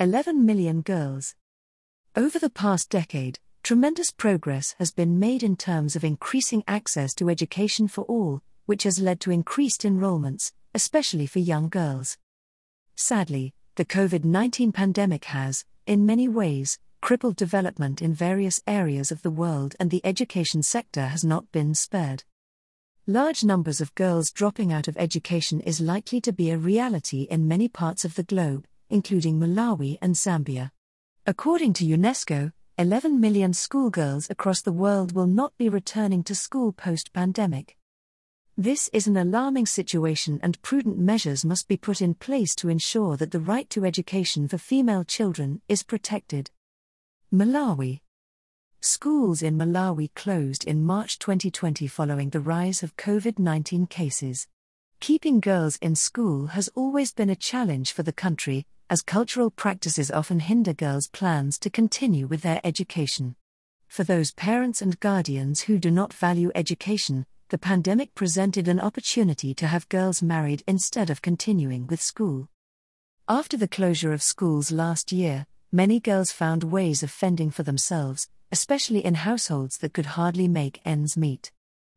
11 million girls. Over the past decade, tremendous progress has been made in terms of increasing access to education for all, which has led to increased enrollments, especially for young girls. Sadly, the COVID 19 pandemic has, in many ways, crippled development in various areas of the world, and the education sector has not been spared. Large numbers of girls dropping out of education is likely to be a reality in many parts of the globe, including Malawi and Zambia. According to UNESCO, 11 million schoolgirls across the world will not be returning to school post pandemic. This is an alarming situation, and prudent measures must be put in place to ensure that the right to education for female children is protected. Malawi Schools in Malawi closed in March 2020 following the rise of COVID 19 cases. Keeping girls in school has always been a challenge for the country, as cultural practices often hinder girls' plans to continue with their education. For those parents and guardians who do not value education, the pandemic presented an opportunity to have girls married instead of continuing with school. After the closure of schools last year, many girls found ways of fending for themselves, especially in households that could hardly make ends meet.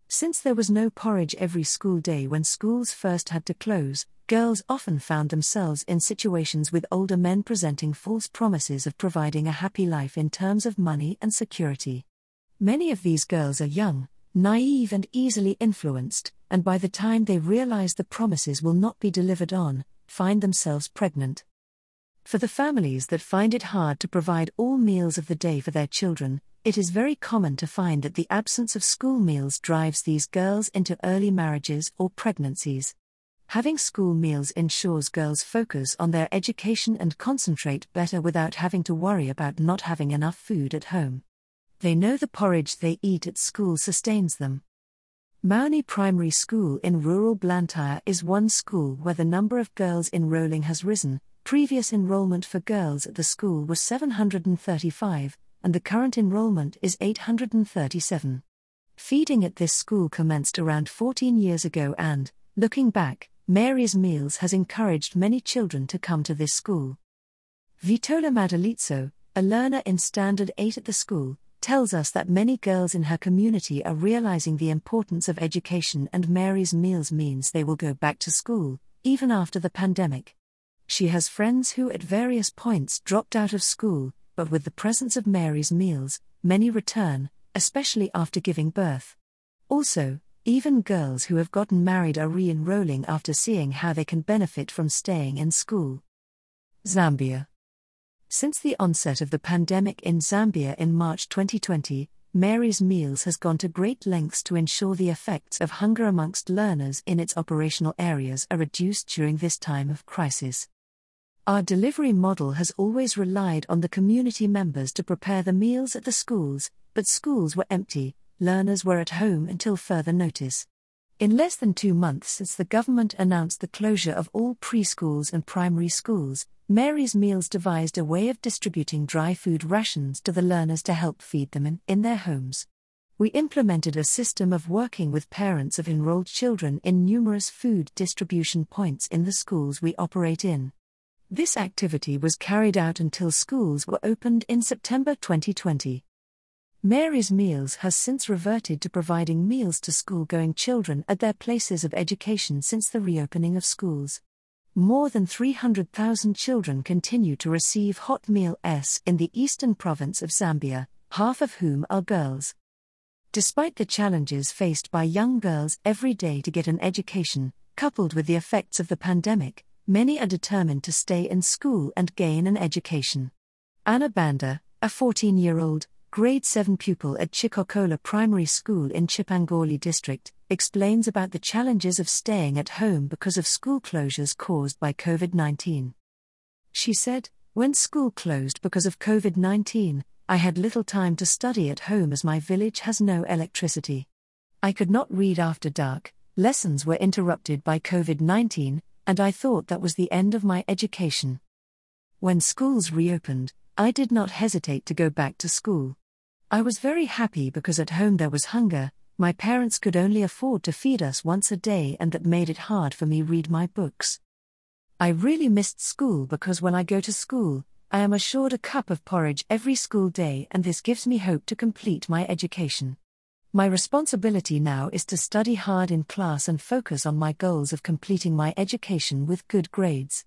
Since there was no porridge every school day when schools first had to close, girls often found themselves in situations with older men presenting false promises of providing a happy life in terms of money and security. Many of these girls are young, naive, and easily influenced, and by the time they realize the promises will not be delivered on, find themselves pregnant. For the families that find it hard to provide all meals of the day for their children, it is very common to find that the absence of school meals drives these girls into early marriages or pregnancies. Having school meals ensures girls focus on their education and concentrate better without having to worry about not having enough food at home. They know the porridge they eat at school sustains them. Mauni Primary School in rural Blantyre is one school where the number of girls enrolling has risen, Previous enrollment for girls at the school was 735, and the current enrollment is 837. Feeding at this school commenced around 14 years ago, and, looking back, Mary's Meals has encouraged many children to come to this school. Vitola Madalitso, a learner in Standard 8 at the school, tells us that many girls in her community are realizing the importance of education, and Mary's Meals means they will go back to school, even after the pandemic. She has friends who at various points dropped out of school, but with the presence of Mary's meals, many return, especially after giving birth. Also, even girls who have gotten married are re enrolling after seeing how they can benefit from staying in school. Zambia. Since the onset of the pandemic in Zambia in March 2020, Mary's Meals has gone to great lengths to ensure the effects of hunger amongst learners in its operational areas are reduced during this time of crisis. Our delivery model has always relied on the community members to prepare the meals at the schools, but schools were empty, learners were at home until further notice. In less than two months since the government announced the closure of all preschools and primary schools, Mary's Meals devised a way of distributing dry food rations to the learners to help feed them in, in their homes. We implemented a system of working with parents of enrolled children in numerous food distribution points in the schools we operate in. This activity was carried out until schools were opened in September 2020. Mary's Meals has since reverted to providing meals to school going children at their places of education since the reopening of schools. More than 300,000 children continue to receive hot meal S in the eastern province of Zambia, half of whom are girls. Despite the challenges faced by young girls every day to get an education, coupled with the effects of the pandemic, many are determined to stay in school and gain an education. Anna Banda, a 14 year old, grade 7 pupil at Chikokola Primary School in Chipangali District, explains about the challenges of staying at home because of school closures caused by COVID 19. She said, When school closed because of COVID 19, I had little time to study at home as my village has no electricity. I could not read after dark, lessons were interrupted by COVID 19, and I thought that was the end of my education. When schools reopened, I did not hesitate to go back to school. I was very happy because at home there was hunger, my parents could only afford to feed us once a day, and that made it hard for me read my books. I really missed school because when I go to school, I am assured a cup of porridge every school day, and this gives me hope to complete my education. My responsibility now is to study hard in class and focus on my goals of completing my education with good grades.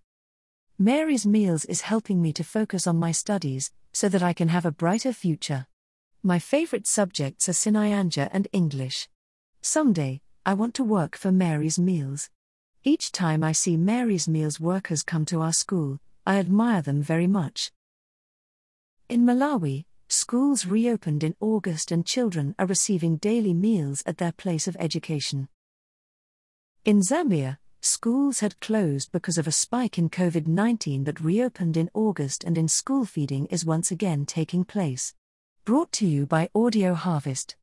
Mary's Meals is helping me to focus on my studies so that I can have a brighter future. My favorite subjects are Sinayanja and English. Someday, I want to work for Mary's Meals. Each time I see Mary's Meals workers come to our school, I admire them very much. In Malawi, schools reopened in August and children are receiving daily meals at their place of education. In Zambia, schools had closed because of a spike in COVID 19 that reopened in August, and in school feeding is once again taking place. Brought to you by Audio Harvest.